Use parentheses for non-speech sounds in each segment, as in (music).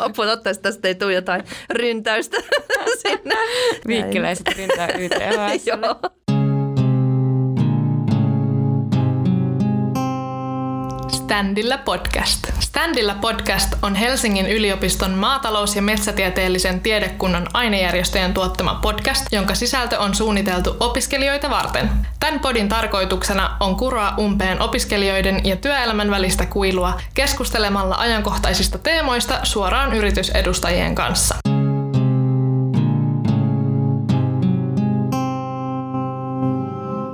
Apua, toivottavasti tästä ei tule jotain ryntäystä (laughs) sinne. Viikkiläiset ryntää (laughs) YTHS. Joo. Standilla podcast. Standilla podcast on Helsingin yliopiston maatalous- ja metsätieteellisen tiedekunnan ainejärjestöjen tuottama podcast, jonka sisältö on suunniteltu opiskelijoita varten. Tämän podin tarkoituksena on kuroa umpeen opiskelijoiden ja työelämän välistä kuilua keskustelemalla ajankohtaisista teemoista suoraan yritysedustajien kanssa.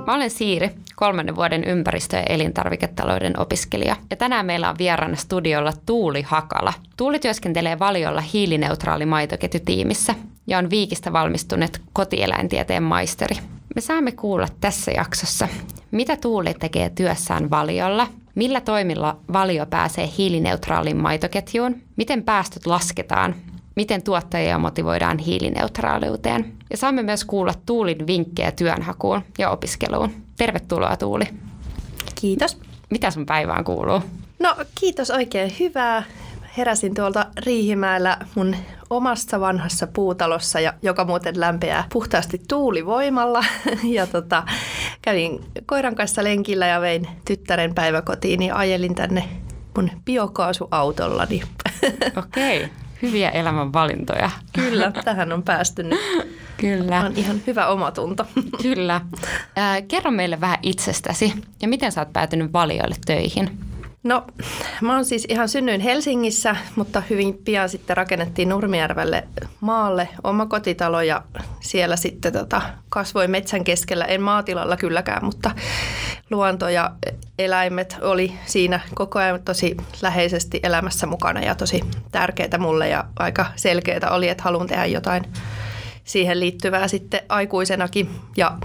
Mä olen Siiri, kolmannen vuoden ympäristö- ja elintarviketalouden opiskelija. Ja tänään meillä on vieraana studiolla Tuuli Hakala. Tuuli työskentelee valiolla hiilineutraali maitoketjutiimissä ja on Viikistä valmistunut kotieläintieteen maisteri. Me saamme kuulla tässä jaksossa, mitä Tuuli tekee työssään valiolla, millä toimilla valio pääsee hiilineutraaliin maitoketjuun, miten päästöt lasketaan miten tuottajia motivoidaan hiilineutraaliuteen. Ja saamme myös kuulla Tuulin vinkkejä työnhakuun ja opiskeluun. Tervetuloa Tuuli. Kiitos. Mitä sun päivään kuuluu? No kiitos oikein hyvää. Heräsin tuolta Riihimäellä mun omassa vanhassa puutalossa, ja, joka muuten lämpeää puhtaasti tuulivoimalla. (laughs) Ja tota, kävin koiran kanssa lenkillä ja vein tyttären päiväkotiin ja ajelin tänne mun biokaasuautollani. (laughs) Okei, hyviä elämänvalintoja. Kyllä, tähän on päästy nyt. Kyllä. On ihan hyvä omatunto. Kyllä. Äh, kerro meille vähän itsestäsi ja miten sä oot päätynyt valioille töihin? No, mä oon siis ihan synnyin Helsingissä, mutta hyvin pian sitten rakennettiin Nurmijärvelle maalle oma kotitalo ja siellä sitten tota, kasvoi metsän keskellä, en maatilalla kylläkään, mutta luonto ja eläimet oli siinä koko ajan tosi läheisesti elämässä mukana ja tosi tärkeää mulle ja aika selkeää oli, että haluan tehdä jotain siihen liittyvää sitten aikuisenakin. Ja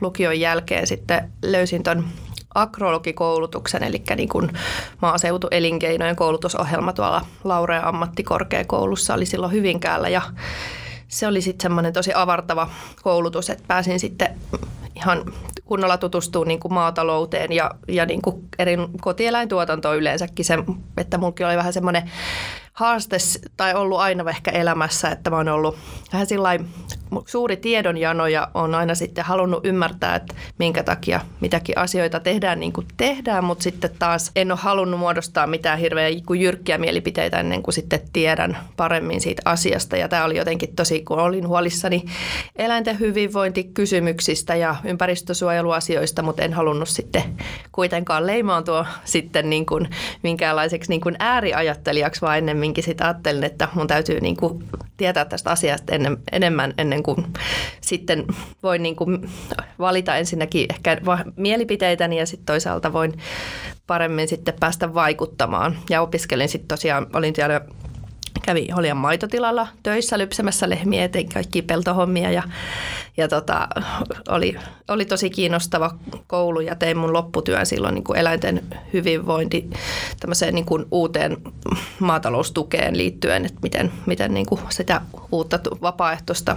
lukion jälkeen sitten löysin ton agrologikoulutuksen, eli niin kuin maaseutuelinkeinojen koulutusohjelma tuolla Laurea ammattikorkeakoulussa oli silloin Hyvinkäällä. Ja se oli sitten semmoinen tosi avartava koulutus, että pääsin sitten ihan kunnolla tutustua niin kuin maatalouteen ja, ja niin kuin eri kotieläintuotantoon yleensäkin. Se, että mulki oli vähän semmoinen haaste tai ollut aina ehkä elämässä, että mä oon ollut vähän sillain suuri tiedonjano ja on aina sitten halunnut ymmärtää, että minkä takia mitäkin asioita tehdään niin kuin tehdään, mutta sitten taas en ole halunnut muodostaa mitään hirveän jyrkkiä mielipiteitä ennen kuin sitten tiedän paremmin siitä asiasta. Ja tämä oli jotenkin tosi, kun olin huolissani eläinten hyvinvointikysymyksistä ja ympäristösuojeluasioista, mutta en halunnut sitten kuitenkaan leimaantua sitten niin kuin minkäänlaiseksi niin kuin ääriajattelijaksi, vaan ennemminkin sitä ajattelin, että mun täytyy niin kuin tietää tästä asiasta ennen, enemmän ennen kuin sitten voin niin kuin valita ensinnäkin ehkä mielipiteitäni ja sitten toisaalta voin paremmin sitten päästä vaikuttamaan. Ja opiskelin sitten tosiaan, olin siellä kävin Holian maitotilalla töissä lypsämässä lehmiä, eteen kaikki peltohommia ja, ja tota, oli, oli tosi kiinnostava koulu ja tein mun lopputyön silloin niin kuin eläinten hyvinvointi niin kuin uuteen maataloustukeen liittyen, että miten, miten niin kuin sitä uutta vapaaehtoista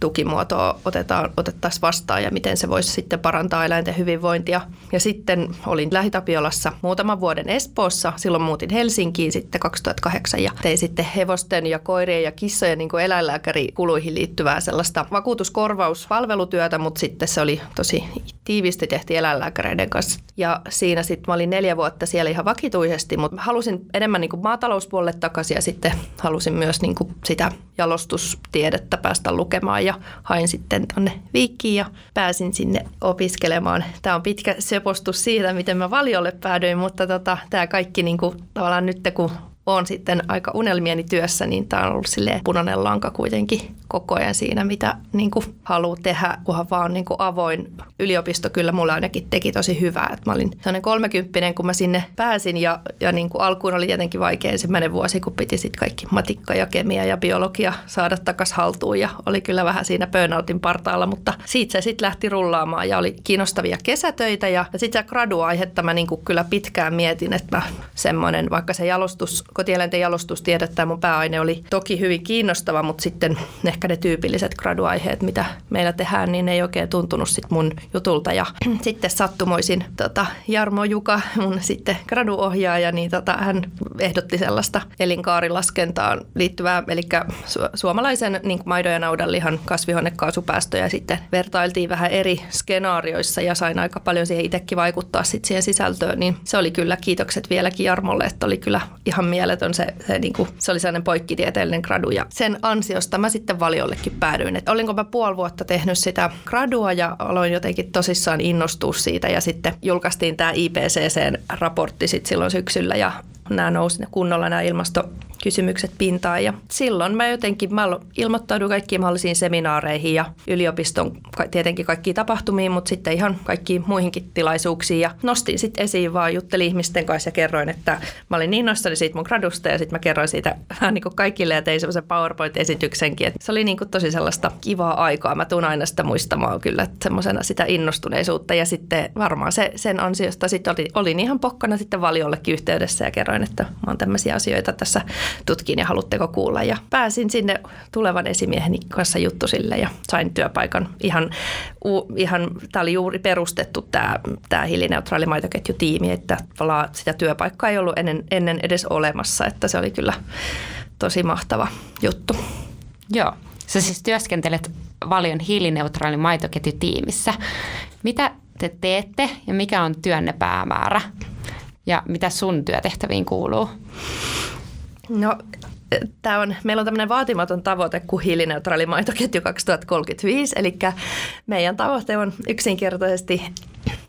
tukimuotoa otetaan, otettaisiin vastaan ja miten se voisi sitten parantaa eläinten hyvinvointia. Ja sitten olin Lähitapiolassa muutaman vuoden Espoossa, silloin muutin Helsinkiin sitten 2008 ja tein sitten hevosten ja koirien ja kissojen niin eläinlääkärikuluihin liittyvää sellaista vakuutuskorvauspalvelutyötä, mutta sitten se oli tosi tiivisti tehtiin eläinlääkäreiden kanssa. Ja siinä sitten mä olin neljä vuotta siellä ihan vakituisesti, mutta halusin enemmän niin maatalouspuolelle takaisin ja sitten halusin myös niin sitä jalostustiedettä päästä lukemaan ja hain sitten tonne Viikkiin ja pääsin sinne opiskelemaan. Tämä on pitkä sepostus siitä, miten mä valiolle päädyin, mutta tota, tämä kaikki niin kuin, tavallaan nyt kun on sitten aika unelmieni työssä, niin tämä on ollut silleen punainen lanka kuitenkin koko ajan siinä, mitä niin haluaa tehdä, kunhan vaan niin kuin avoin. Yliopisto kyllä mulle ainakin teki tosi hyvää. Että mä olin sellainen kolmekymppinen, kun mä sinne pääsin ja, ja niin kuin alkuun oli tietenkin vaikea ensimmäinen vuosi, kun piti sitten kaikki matikka ja kemia ja biologia saada takas haltuun ja oli kyllä vähän siinä burnoutin partaalla, mutta siitä se sitten lähti rullaamaan ja oli kiinnostavia kesätöitä ja, ja sitten graduaihetta mä niin kuin kyllä pitkään mietin, että mä semmoinen, vaikka se jalostus kotieläinten jalostustiedettä ja mun pääaine oli toki hyvin kiinnostava, mutta sitten ehkä ne tyypilliset graduaiheet, mitä meillä tehdään, niin ei oikein tuntunut sit mun jutulta. Ja (clears throat) sitten sattumoisin tota, Jarmo Juka, mun sitten graduohjaaja, niin tota, hän ehdotti sellaista elinkaarilaskentaan liittyvää, eli su- suomalaisen niin maidon ja naudanlihan kasvihuonekaasupäästöjä sitten vertailtiin vähän eri skenaarioissa ja sain aika paljon siihen itsekin vaikuttaa sit siihen sisältöön, niin se oli kyllä kiitokset vieläkin Jarmolle, että oli kyllä ihan mieletön se, se, niin kuin, se oli sellainen poikkitieteellinen gradu ja sen ansiosta mä sitten valiollekin päädyin. Et olinko mä puoli vuotta tehnyt sitä gradua ja aloin jotenkin tosissaan innostua siitä ja sitten julkaistiin tämä IPCCn raportti sitten silloin syksyllä ja nämä nousi kunnolla nämä ilmasto kysymykset pintaan. Ja silloin mä jotenkin mä ilmoittauduin kaikkiin mahdollisiin seminaareihin ja yliopiston tietenkin kaikkiin tapahtumiin, mutta sitten ihan kaikkiin muihinkin tilaisuuksiin. Ja nostin sitten esiin vaan, juttelin ihmisten kanssa ja kerroin, että mä olin niin nostani siitä mun gradusta ja sitten mä kerroin siitä (laughs) vähän niin kuin kaikille ja tein semmoisen PowerPoint-esityksenkin. Et se oli niin kuin tosi sellaista kivaa aikaa. Mä tuun aina sitä muistamaan kyllä semmoisena sitä innostuneisuutta ja sitten varmaan se, sen ansiosta sitten oli, olin ihan pokkana sitten valiollekin yhteydessä ja kerroin, että mä oon tämmöisiä asioita tässä tutkin ja haluatteko kuulla. Ja pääsin sinne tulevan esimieheni kanssa juttusille ja sain työpaikan ihan, ihan tämä oli juuri perustettu tämä, tämä hiilineutraali maitoketjutiimi, että sitä työpaikkaa ei ollut ennen, ennen edes olemassa, että se oli kyllä tosi mahtava juttu. Joo, sä siis työskentelet Valion hiilineutraali maitoketjutiimissä. Mitä te teette ja mikä on työnne päämäärä? Ja mitä sun työtehtäviin kuuluu? No, tämä on, meillä on tämmöinen vaatimaton tavoite kuin hiilineutraali maitoketju 2035, eli meidän tavoite on yksinkertaisesti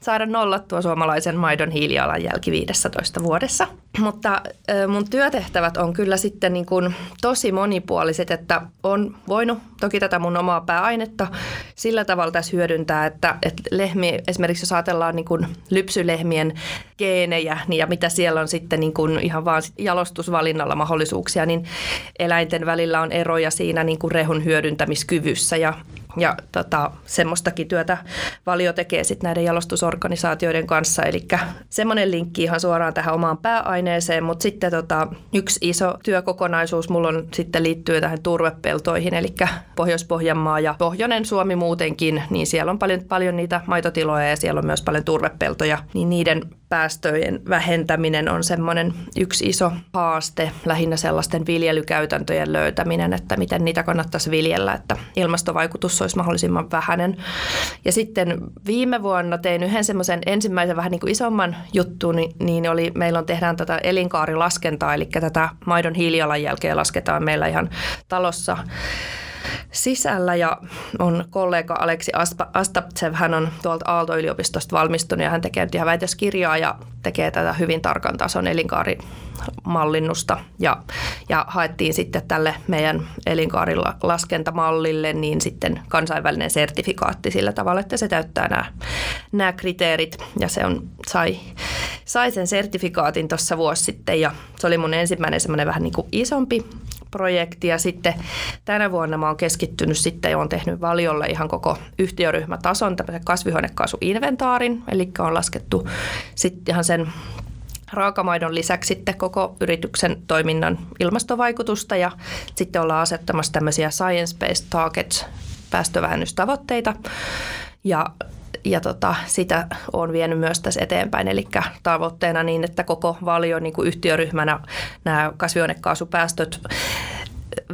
saada nollattua suomalaisen maidon hiilijalanjälki 15 vuodessa. Mutta mun työtehtävät on kyllä sitten niin kuin tosi monipuoliset, että on voinut toki tätä mun omaa pääainetta sillä tavalla tässä hyödyntää, että, että lehmi, esimerkiksi jos ajatellaan niin kuin lypsylehmien geenejä niin ja mitä siellä on sitten niin kuin ihan vaan jalostusvalinnalla mahdollisuuksia, niin eläinten välillä on eroja siinä niin kuin rehun hyödyntämiskyvyssä ja ja tota, semmoistakin työtä Valio tekee sitten näiden jalostusorganisaatioiden kanssa. Eli semmoinen linkki ihan suoraan tähän omaan pääaineeseen, mutta sitten tota, yksi iso työkokonaisuus mulla on sitten liittyy tähän turvepeltoihin, eli Pohjois-Pohjanmaa ja Pohjoinen Suomi muutenkin, niin siellä on paljon, paljon niitä maitotiloja ja siellä on myös paljon turvepeltoja, niin niiden päästöjen vähentäminen on semmoinen yksi iso haaste, lähinnä sellaisten viljelykäytäntöjen löytäminen, että miten niitä kannattaisi viljellä, että ilmastovaikutus olisi mahdollisimman vähäinen. Ja sitten viime vuonna tein yhden semmoisen ensimmäisen vähän niin kuin isomman juttuun, niin, niin oli, meillä on tehdään tätä elinkaarilaskentaa, eli tätä maidon hiilijalanjälkeä lasketaan meillä ihan talossa sisällä ja on kollega Aleksi Astaptsev, hän on tuolta Aalto-yliopistosta valmistunut ja hän tekee ihan väitöskirjaa ja tekee tätä hyvin tarkan tason elinkaarimallinnusta. Ja, ja haettiin sitten tälle meidän elinkaarilaskentamallille niin sitten kansainvälinen sertifikaatti sillä tavalla, että se täyttää nämä, nämä kriteerit. Ja se on, sai, sai sen sertifikaatin tuossa vuosi sitten ja se oli mun ensimmäinen semmoinen vähän niin kuin isompi projekti ja sitten tänä vuonna mä oon keskittynyt sitten ja oon tehnyt valiolle ihan koko yhtiöryhmätason tämmöisen kasvihuonekaasuinventaarin, eli on laskettu sitten ihan sen raakamaidon lisäksi sitten koko yrityksen toiminnan ilmastovaikutusta ja sitten ollaan asettamassa tämmöisiä science-based targets päästövähennystavoitteita ja ja tota, sitä on vienyt myös tässä eteenpäin. Eli tavoitteena niin, että koko valio niin kuin yhtiöryhmänä nämä kasvihuonekaasupäästöt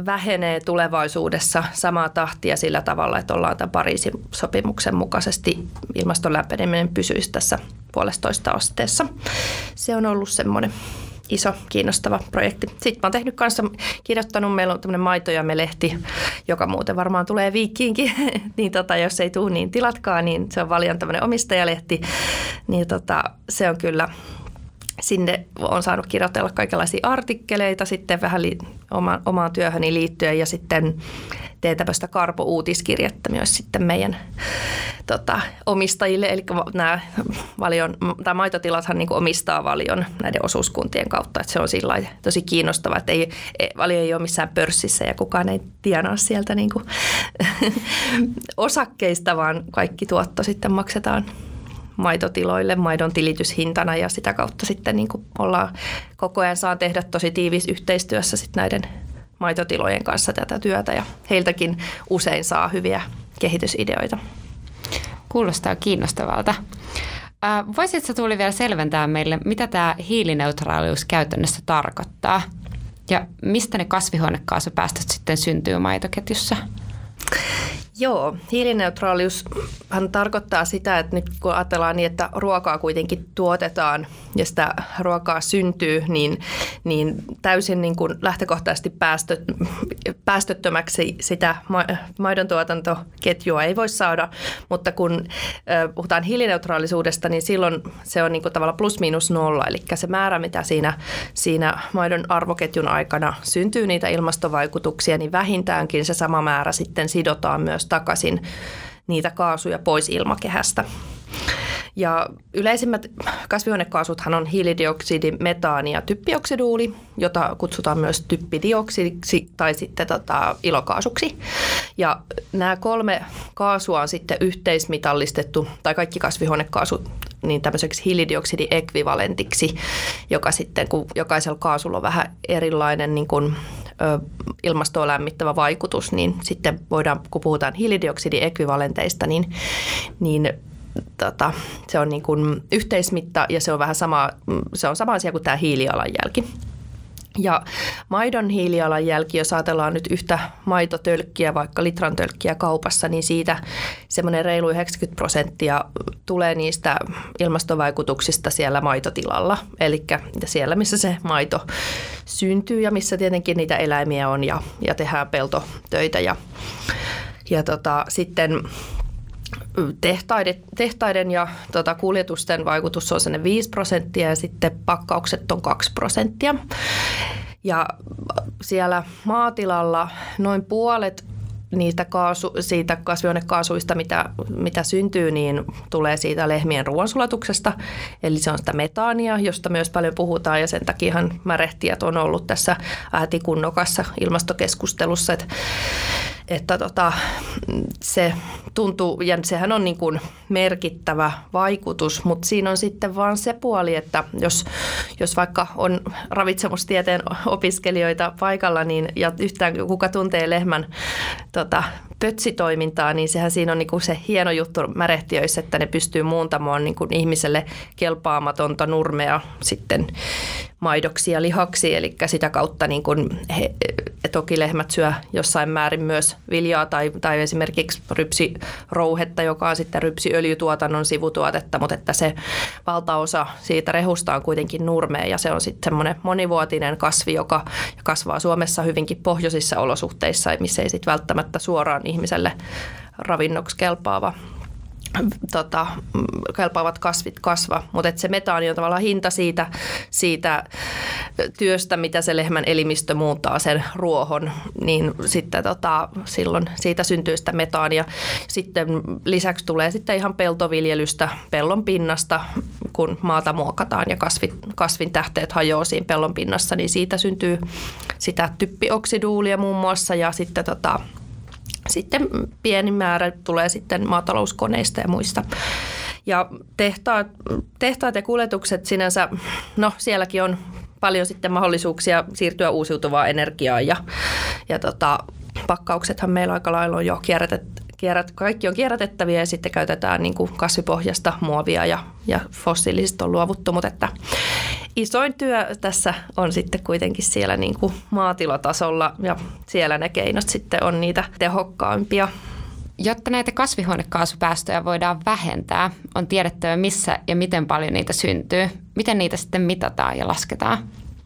vähenee tulevaisuudessa samaa tahtia sillä tavalla, että ollaan tämän Pariisin sopimuksen mukaisesti ilmaston lämpeneminen pysyisi tässä puolestoista asteessa. Se on ollut semmoinen iso, kiinnostava projekti. Sitten mä oon tehnyt kanssa, kirjoittanut, meillä on tämmöinen maito ja me lehti, joka muuten varmaan tulee viikkiinkin, (laughs) niin tota, jos ei tule, niin tilatkaa, niin se on Valjan tämmöinen omistajalehti, niin tota, se on kyllä sinne on saanut kirjoitella kaikenlaisia artikkeleita sitten vähän li- oma, omaan työhöni liittyen ja sitten teen tämmöistä Karpo-uutiskirjettä myös sitten meidän tota, omistajille. Eli nämä valion, tämä maitotilathan niin omistaa valion näiden osuuskuntien kautta, että se on sillä tosi kiinnostavaa, että ei, e, valio ei ole missään pörssissä ja kukaan ei tienaa sieltä niin kuin (laughs) osakkeista, vaan kaikki tuotto sitten maksetaan maitotiloille maidon tilityshintana ja sitä kautta sitten niin kuin ollaan koko ajan saa tehdä tosi tiivis yhteistyössä sitten näiden maitotilojen kanssa tätä työtä ja heiltäkin usein saa hyviä kehitysideoita. Kuulostaa kiinnostavalta. Voisitko Tuuli vielä selventää meille, mitä tämä hiilineutraalius käytännössä tarkoittaa ja mistä ne kasvihuonekaasupäästöt sitten syntyy maitoketjussa? Joo, hiilineutraaliushan tarkoittaa sitä, että nyt kun ajatellaan niin, että ruokaa kuitenkin tuotetaan ja sitä ruokaa syntyy, niin, niin täysin niin kuin lähtökohtaisesti päästö, päästöttömäksi sitä maidon tuotantoketjua ei voi saada, mutta kun puhutaan hiilineutraalisuudesta, niin silloin se on niin kuin tavallaan plus miinus nolla, eli se määrä, mitä siinä, siinä maidon arvoketjun aikana syntyy niitä ilmastovaikutuksia, niin vähintäänkin se sama määrä sitten sidotaan myös takaisin niitä kaasuja pois ilmakehästä. Ja yleisimmät kasvihuonekaasuthan on hiilidioksidi, metaani ja typpioksiduuli, jota kutsutaan myös typpidioksidiksi tai sitten tota, ilokaasuksi. Ja nämä kolme kaasua on sitten yhteismitallistettu, tai kaikki kasvihuonekaasut niin tämmöiseksi hiilidioksidiekvivalentiksi, joka sitten, kun jokaisella kaasulla on vähän erilainen niin kuin, ilmastoa lämmittävä vaikutus, niin sitten voidaan, kun puhutaan hiilidioksidiekvivalenteista, niin, niin tota, se on niin kuin yhteismitta ja se on vähän sama, se on sama asia kuin tämä hiilijalanjälki. Ja maidon hiilijalanjälki, jos ajatellaan nyt yhtä maitotölkkiä, vaikka litran tölkkiä kaupassa, niin siitä semmoinen reilu 90 prosenttia tulee niistä ilmastovaikutuksista siellä maitotilalla. Eli siellä, missä se maito syntyy ja missä tietenkin niitä eläimiä on ja, ja tehdään peltotöitä. Ja, ja tota, sitten tehtaiden, tehtaiden ja tota, kuljetusten vaikutus on sinne 5 prosenttia ja sitten pakkaukset on 2 prosenttia. Ja siellä maatilalla noin puolet niistä kaasu, siitä kasvihuonekaasuista, mitä, mitä syntyy, niin tulee siitä lehmien ruoansulatuksesta. Eli se on sitä metaania, josta myös paljon puhutaan ja sen takiahan märehtijät on ollut tässä äätikunnokassa ilmastokeskustelussa. Että että tota, se tuntuu, ja sehän on niin kuin merkittävä vaikutus, mutta siinä on sitten vaan se puoli, että jos, jos vaikka on ravitsemustieteen opiskelijoita paikalla, niin ja yhtään kuka tuntee lehmän tota, pötsitoimintaa, niin sehän siinä on niin kuin se hieno juttu märehtiöissä, että ne pystyy muuntamaan niin kuin ihmiselle kelpaamatonta nurmea sitten maidoksi ja lihaksi, eli sitä kautta niin kuin he, toki lehmät syö jossain määrin myös viljaa tai, tai esimerkiksi rypsirouhetta, joka on sitten rypsiöljytuotannon sivutuotetta, mutta että se valtaosa siitä rehusta on kuitenkin nurmea ja se on sitten semmoinen monivuotinen kasvi, joka kasvaa Suomessa hyvinkin pohjoisissa olosuhteissa, missä ei sitten välttämättä suoraan ihmiselle ravinnoksi kelpaava tota, kelpaavat kasvit kasva, mutta se metaani on tavallaan hinta siitä, siitä työstä, mitä se lehmän elimistö muuttaa sen ruohon, niin sitten tota, silloin siitä syntyy sitä metaania. Sitten lisäksi tulee sitten ihan peltoviljelystä pellon pinnasta, kun maata muokataan ja kasvit, kasvin tähteet hajoaa siinä pellon pinnassa, niin siitä syntyy sitä typpioksiduulia muun muassa ja sitten tota, sitten pieni määrä tulee sitten maatalouskoneista ja muista. Ja tehtaat, tehtaat ja kuljetukset sinänsä, no sielläkin on paljon sitten mahdollisuuksia siirtyä uusiutuvaan energiaan ja, ja tota, pakkauksethan meillä aika lailla on jo kierrätet, kierrät, kaikki on kierrätettäviä ja sitten käytetään niin kuin kasvipohjasta muovia ja, ja fossiilisista on luovuttu, mutta että isoin työ tässä on sitten kuitenkin siellä niin kuin maatilatasolla ja siellä ne keinot sitten on niitä tehokkaampia. Jotta näitä kasvihuonekaasupäästöjä voidaan vähentää, on tiedettävä missä ja miten paljon niitä syntyy. Miten niitä sitten mitataan ja lasketaan?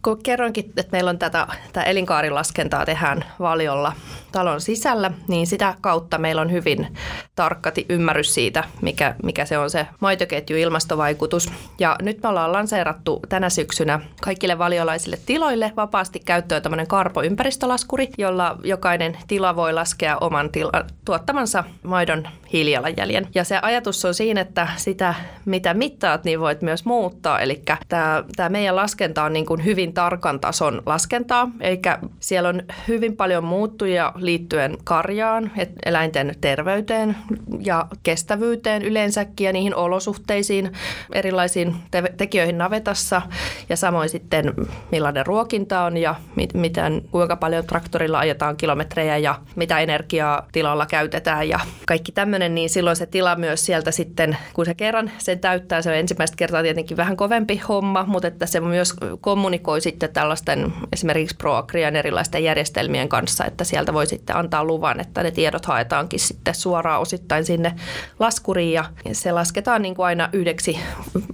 Kun kerroinkin, että meillä on tätä, tätä elinkaarilaskentaa tehdään valiolla talon sisällä, niin sitä kautta meillä on hyvin tarkkati ymmärrys siitä, mikä, mikä se on se maitoketju ilmastovaikutus. Ja nyt me ollaan lanseerattu tänä syksynä kaikille valiolaisille tiloille vapaasti käyttöön tämmöinen karpoympäristölaskuri, jolla jokainen tila voi laskea oman tila, tuottamansa maidon hiilijalanjäljen. Ja se ajatus on siinä, että sitä mitä mittaat, niin voit myös muuttaa. Eli tämä, meidän laskenta on niin kuin hyvin tarkan tason laskentaa, eli siellä on hyvin paljon muuttuja liittyen karjaan, eläinten terveyteen ja kestävyyteen yleensäkin ja niihin olosuhteisiin, erilaisiin te- tekijöihin navetassa ja samoin sitten millainen ruokinta on ja mit- miten, kuinka paljon traktorilla ajetaan kilometrejä ja mitä energiaa tilalla käytetään ja kaikki tämmöinen, niin silloin se tila myös sieltä sitten, kun se kerran sen täyttää, se on ensimmäistä kertaa tietenkin vähän kovempi homma, mutta että se myös kommunikoi sitten tällaisten esimerkiksi ProAgrian erilaisten järjestelmien kanssa, että sieltä voi sitten antaa luvan, että ne tiedot haetaankin sitten suoraan osittain sinne laskuriin ja se lasketaan niin kuin aina yhdeksi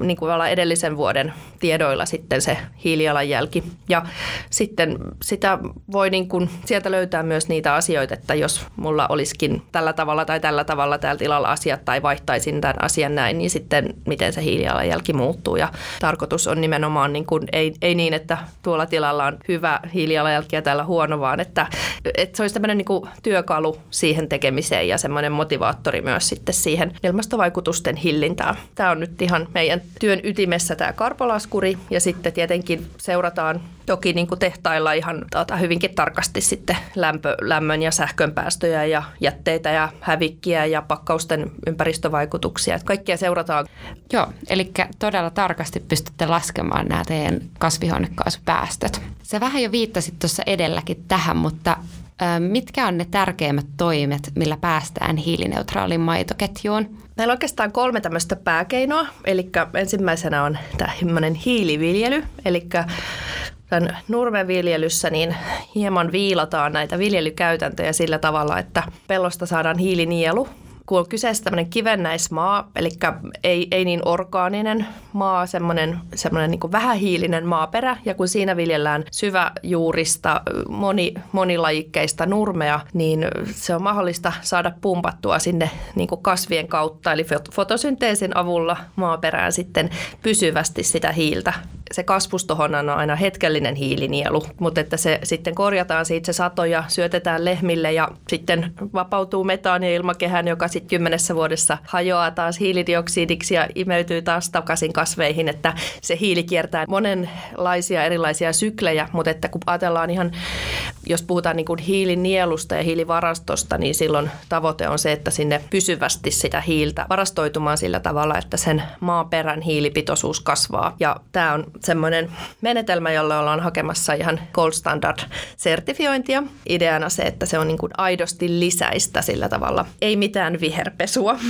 niin kuin edellisen vuoden tiedoilla sitten se hiilijalanjälki. Ja sitten sitä voi niin kuin, sieltä löytää myös niitä asioita, että jos mulla olisikin tällä tavalla tai tällä tavalla täällä tilalla asiat tai vaihtaisin tämän asian näin, niin sitten miten se hiilijalanjälki muuttuu. Ja tarkoitus on nimenomaan niin kuin, ei, ei niin, että tuolla tilalla on hyvä hiilijalanjälki ja täällä huono, vaan että, että se olisi tämmöinen niin työkalu siihen tekemiseen ja semmoinen motivaattori myös sitten siihen ilmastovaikutusten hillintään. Tämä on nyt ihan meidän työn ytimessä tämä karpolaskuri ja sitten tietenkin seurataan toki niin kuin tehtailla ihan tota, hyvinkin tarkasti sitten lämpö, lämmön ja sähkön päästöjä ja jätteitä ja hävikkiä ja pakkausten ympäristövaikutuksia. Että kaikkia seurataan. Joo, eli todella tarkasti pystytte laskemaan nämä teidän kasvihuonekaasupäästöt. Se vähän jo viittasit tuossa edelläkin tähän, mutta Mitkä on ne tärkeimmät toimet, millä päästään hiilineutraaliin maitoketjuun? Meillä on oikeastaan kolme tämmöistä pääkeinoa. Eli ensimmäisenä on tämä hiiliviljely, eli tämän nurmenviljelyssä niin hieman viilataan näitä viljelykäytäntöjä sillä tavalla, että pellosta saadaan hiilinielu kun on kyseessä tämmöinen kivennäismaa, eli ei, ei niin orgaaninen maa, semmoinen, semmoinen niin vähähiilinen maaperä, ja kun siinä viljellään syväjuurista moni, monilajikkeista nurmea, niin se on mahdollista saada pumpattua sinne niin kasvien kautta, eli fotosynteesin avulla maaperään sitten pysyvästi sitä hiiltä. Se kasvustohon on aina hetkellinen hiilinielu, mutta että se sitten korjataan siitä se sato ja syötetään lehmille ja sitten vapautuu metaania ilmakehään, joka sitten kymmenessä vuodessa hajoaa taas hiilidioksidiksi ja imeytyy taas takaisin kasveihin, että se hiili kiertää monenlaisia erilaisia syklejä, mutta että kun ajatellaan ihan, jos puhutaan niin kuin hiilinielusta ja hiilivarastosta, niin silloin tavoite on se, että sinne pysyvästi sitä hiiltä varastoitumaan sillä tavalla, että sen maaperän hiilipitoisuus kasvaa. Ja tämä on semmoinen menetelmä, jolla ollaan hakemassa ihan Gold Standard-sertifiointia. Ideana se, että se on niin kuin aidosti lisäistä sillä tavalla. Ei mitään viherpesua. (laughs)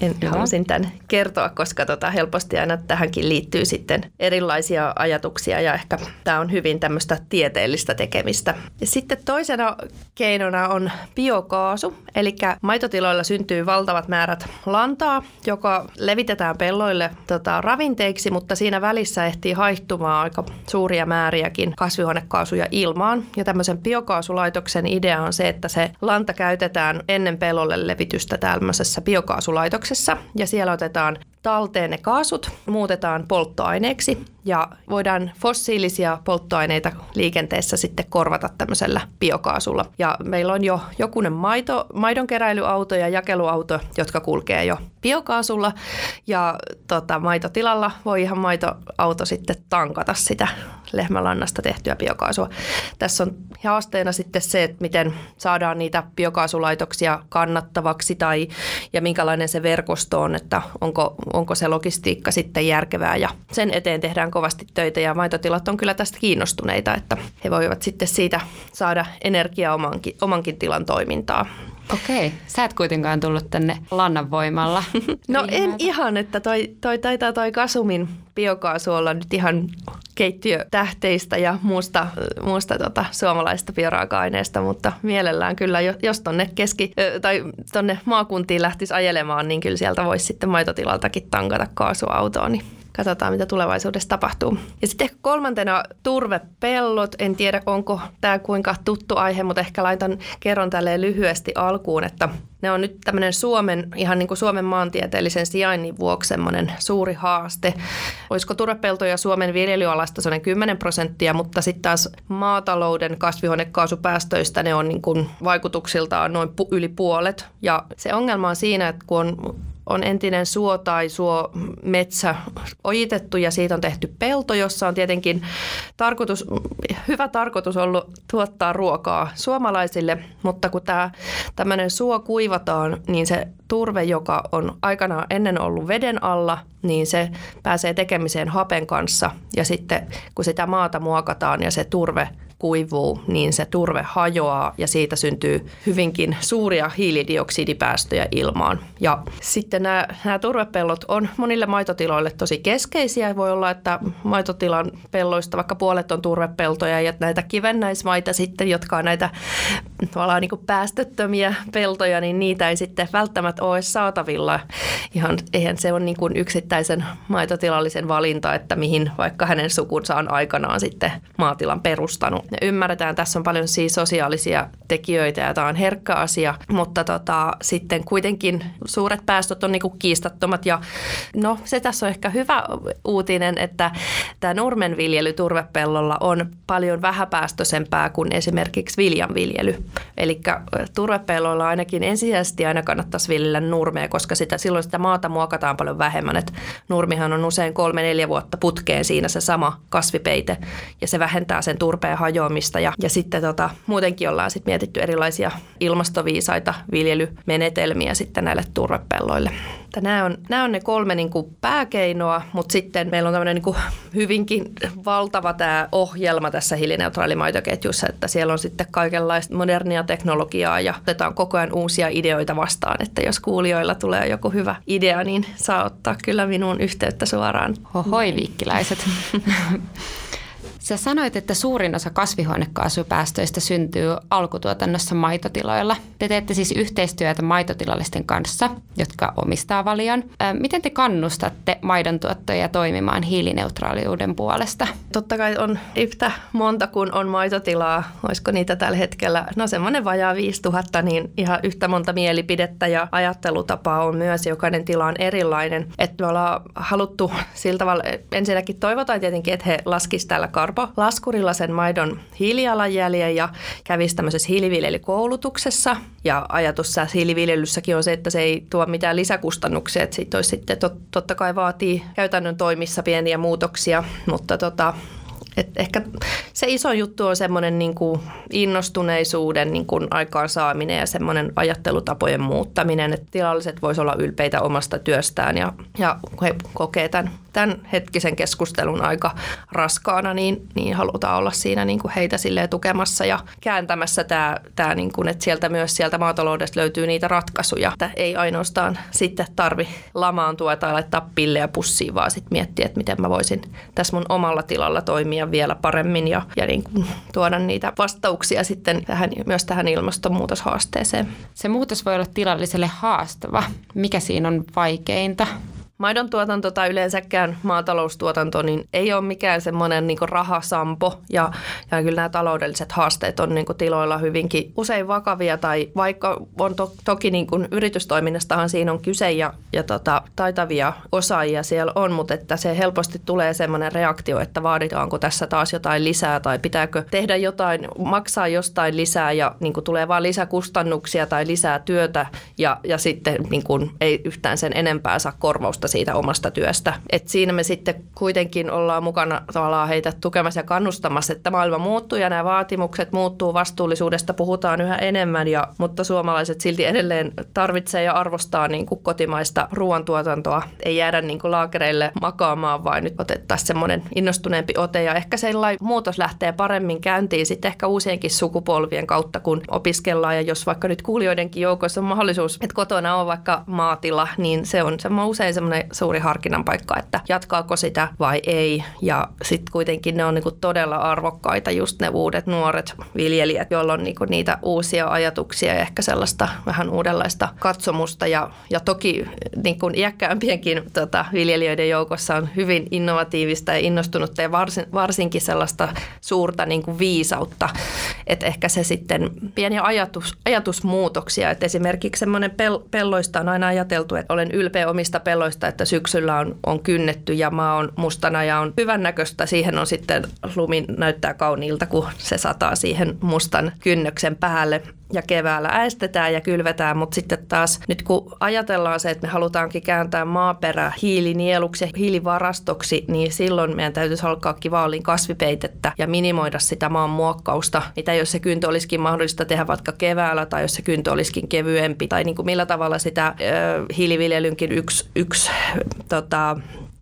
En, halusin tämän kertoa, koska tota, helposti aina tähänkin liittyy sitten erilaisia ajatuksia ja ehkä tämä on hyvin tämmöistä tieteellistä tekemistä. Ja sitten toisena keinona on biokaasu, eli maitotiloilla syntyy valtavat määrät lantaa, joka levitetään pelloille tota, ravinteiksi, mutta siinä välissä ehtii haihtumaan aika suuria määriäkin kasvihuonekaasuja ilmaan. Ja tämmöisen biokaasulaitoksen idea on se, että se lanta käytetään ennen pellolle levitystä tämmöisessä biokaasulaitoksessa. Ja siellä otetaan talteen ne kaasut, muutetaan polttoaineeksi ja voidaan fossiilisia polttoaineita liikenteessä sitten korvata tämmöisellä biokaasulla. Ja meillä on jo jokunen maito, maidonkeräilyauto ja jakeluauto, jotka kulkee jo biokaasulla ja tota, maitotilalla voi ihan maitoauto sitten tankata sitä lehmälannasta tehtyä biokaasua. Tässä on haasteena sitten se, että miten saadaan niitä biokaasulaitoksia kannattavaksi tai ja minkälainen se verkosto on, että onko, onko se logistiikka sitten järkevää ja sen eteen tehdään kovasti töitä ja maitotilat on kyllä tästä kiinnostuneita, että he voivat sitten siitä saada energiaa omankin, omankin tilan toimintaa. Okei, sä et kuitenkaan tullut tänne lannan voimalla. (laughs) no en ihan, että toi, toi taitaa toi Kasumin biokaasu olla nyt ihan keittiötähteistä ja muusta, muusta tota, suomalaista bioraaka-aineesta, mutta mielellään kyllä, jos tonne keski- tai tonne maakuntiin lähtisi ajelemaan, niin kyllä sieltä voisi sitten maitotilaltakin tankata kaasuautoon, niin katsotaan, mitä tulevaisuudessa tapahtuu. Ja sitten kolmantena turvepellot. En tiedä, onko tämä kuinka tuttu aihe, mutta ehkä laitan, kerron tälle lyhyesti alkuun, että ne on nyt tämmöinen Suomen, ihan niin kuin Suomen maantieteellisen sijainnin vuoksi semmoinen suuri haaste. Olisiko turvepeltoja Suomen viljelyalasta semmoinen 10 prosenttia, mutta sitten taas maatalouden kasvihuonekaasupäästöistä ne on niin kuin vaikutuksiltaan noin pu- yli puolet. Ja se ongelma on siinä, että kun on on entinen suo tai suo metsä ojitettu ja siitä on tehty pelto, jossa on tietenkin tarkoitus, hyvä tarkoitus ollut tuottaa ruokaa suomalaisille, mutta kun tämä tämmöinen suo kuivataan, niin se turve, joka on aikanaan ennen ollut veden alla, niin se pääsee tekemiseen hapen kanssa. Ja sitten kun sitä maata muokataan ja se turve kuivuu, niin se turve hajoaa ja siitä syntyy hyvinkin suuria hiilidioksidipäästöjä ilmaan. Ja sitten nämä, nämä turvepellot on monille maitotiloille tosi keskeisiä. Voi olla, että maitotilan pelloista vaikka puolet on turvepeltoja ja näitä kivennäismaita sitten, jotka on näitä tavallaan niin kuin päästöttömiä peltoja, niin niitä ei sitten välttämättä ole saatavilla. Ihan, eihän se ole niin kuin yksittäisen maitotilallisen valinta, että mihin vaikka hänen sukunsa on aikanaan sitten maatilan perustanut ne ymmärretään, tässä on paljon siis sosiaalisia tekijöitä ja tämä on herkkä asia, mutta tota, sitten kuitenkin suuret päästöt on niinku kiistattomat ja no se tässä on ehkä hyvä uutinen, että tämä nurmenviljely turvepellolla on paljon vähäpäästöisempää kuin esimerkiksi viljanviljely. Eli turvepelloilla ainakin ensisijaisesti aina kannattaisi viljellä nurmea, koska sitä, silloin sitä maata muokataan paljon vähemmän. Et nurmihan on usein kolme-neljä vuotta putkeen siinä se sama kasvipeite ja se vähentää sen turpeen hajoa hajoamista ja, ja sitten tota, muutenkin ollaan sitten mietitty erilaisia ilmastoviisaita viljelymenetelmiä sitten näille turvepelloille. nämä, on, nämä on ne kolme niin kuin pääkeinoa, mutta sitten meillä on tämmöinen niin kuin hyvinkin valtava tämä ohjelma tässä hiilineutraalimaitoketjussa, että siellä on sitten kaikenlaista modernia teknologiaa ja otetaan koko ajan uusia ideoita vastaan, että jos kuulijoilla tulee joku hyvä idea, niin saa ottaa kyllä minuun yhteyttä suoraan. Hohoi viikkiläiset. (laughs) Sä sanoit, että suurin osa kasvihuonekaasupäästöistä syntyy alkutuotannossa maitotiloilla. Te teette siis yhteistyötä maitotilallisten kanssa, jotka omistaa valion. Miten te kannustatte maidon tuottajia toimimaan hiilineutraaliuden puolesta? Totta kai on yhtä monta kuin on maitotilaa. Olisiko niitä tällä hetkellä? No semmoinen vajaa 5000, niin ihan yhtä monta mielipidettä ja ajattelutapaa on myös. Jokainen tila on erilainen. Että me ollaan haluttu sillä tavalla, ensinnäkin toivotaan tietenkin, että he laskisivat tällä karpo laskurilla sen maidon hiilijalanjäljen ja kävisi tämmöisessä hiiliviljelykoulutuksessa. Ja ajatus hiiliviljelyssäkin on se, että se ei tuo mitään lisäkustannuksia, että siitä olisi sitten tot, totta kai vaatii käytännön toimissa pieniä muutoksia, mutta tota, et ehkä se iso juttu on semmoinen niin kuin innostuneisuuden niin kuin aikaansaaminen ja semmoinen ajattelutapojen muuttaminen, että tilalliset voisivat olla ylpeitä omasta työstään ja, ja he kokee tämän, tämän hetkisen keskustelun aika raskaana, niin, niin halutaan olla siinä niin kuin heitä tukemassa ja kääntämässä tämä, tämä niin kuin, että sieltä myös sieltä maataloudesta löytyy niitä ratkaisuja, että ei ainoastaan sitten tarvi lamaantua tai laittaa pillejä pussiin, vaan sitten miettiä, että miten mä voisin tässä mun omalla tilalla toimia vielä paremmin ja, ja niin kuin tuoda niitä vastauksia sitten tähän, myös tähän ilmastonmuutoshaasteeseen. Se muutos voi olla tilalliselle haastava. Mikä siinä on vaikeinta? Maidon tuotanto tai yleensäkään maataloustuotanto niin ei ole mikään semmoinen niin rahasampo. Ja, ja kyllä nämä taloudelliset haasteet on niin tiloilla hyvinkin usein vakavia. Tai vaikka on to, toki niin kuin yritystoiminnastahan siinä on kyse ja, ja tota, taitavia osaajia siellä on, mutta että se helposti tulee semmoinen reaktio, että vaaditaanko tässä taas jotain lisää tai pitääkö tehdä jotain, maksaa jostain lisää ja niin kuin tulee vain lisäkustannuksia tai lisää työtä. Ja, ja sitten niin kuin ei yhtään sen enempää saa korvausta siitä omasta työstä. Et siinä me sitten kuitenkin ollaan mukana tavallaan heitä tukemassa ja kannustamassa, että maailma muuttuu ja nämä vaatimukset muuttuu, vastuullisuudesta puhutaan yhä enemmän, ja, mutta suomalaiset silti edelleen tarvitsee ja arvostaa niin kuin kotimaista ruoantuotantoa. Ei jäädä niin kuin laakereille makaamaan, vaan nyt otettaisiin semmoinen innostuneempi ote ja ehkä sellainen muutos lähtee paremmin käyntiin sitten ehkä uusienkin sukupolvien kautta, kun opiskellaan ja jos vaikka nyt kuulijoidenkin joukossa on mahdollisuus, että kotona on vaikka maatila, niin se on, se on usein semmoinen semmoinen suuri harkinnan paikka, että jatkaako sitä vai ei. Ja sitten kuitenkin ne on niinku todella arvokkaita just ne uudet nuoret viljelijät, joilla on niinku niitä uusia ajatuksia ja ehkä sellaista vähän uudenlaista katsomusta. Ja, ja toki niinku iäkkäämpienkin tota, viljelijöiden joukossa on hyvin innovatiivista ja innostunutta ja varsin, varsinkin sellaista suurta niinku viisautta. Että ehkä se sitten pieniä ajatus, ajatusmuutoksia. Että esimerkiksi semmoinen pel, pelloista on aina ajateltu, että olen ylpeä omista pelloista että syksyllä on, on kynnetty ja maa on mustana ja on hyvännäköistä. Siihen on sitten lumi näyttää kauniilta, kun se sataa siihen mustan kynnöksen päälle. Ja keväällä äestetään ja kylvetään, mutta sitten taas nyt kun ajatellaan se, että me halutaankin kääntää maaperä hiilinieluksi ja hiilivarastoksi, niin silloin meidän täytyisi alkaa kivaalin kasvipeitettä ja minimoida sitä maan muokkausta, mitä jos se kyntö olisikin mahdollista tehdä vaikka keväällä tai jos se kyntö olisikin kevyempi tai niin kuin millä tavalla sitä ö, hiiliviljelynkin yksi, yksi tota,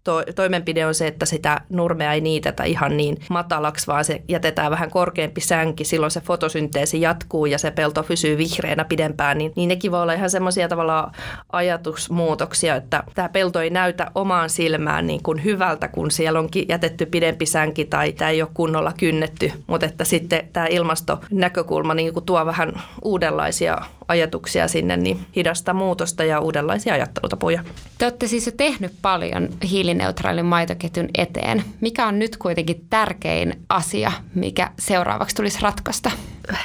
to, toimenpide on se, että sitä nurmea ei niitetä ihan niin matalaksi, vaan se jätetään vähän korkeampi sänki. Silloin se fotosynteesi jatkuu ja se pelto pysyy vihreänä pidempään. Niin, niin nekin voi olla ihan semmoisia tavalla ajatusmuutoksia, että tämä pelto ei näytä omaan silmään niin kuin hyvältä, kun siellä onkin jätetty pidempi sänki tai tämä ei ole kunnolla kynnetty. Mutta että sitten tämä ilmastonäkökulma niin kuin tuo vähän uudenlaisia ajatuksia sinne, niin hidasta muutosta ja uudenlaisia ajattelutapoja. Te olette siis jo tehnyt paljon hiilineutraalin maitoketjun eteen. Mikä on nyt kuitenkin tärkein asia, mikä seuraavaksi tulisi ratkaista?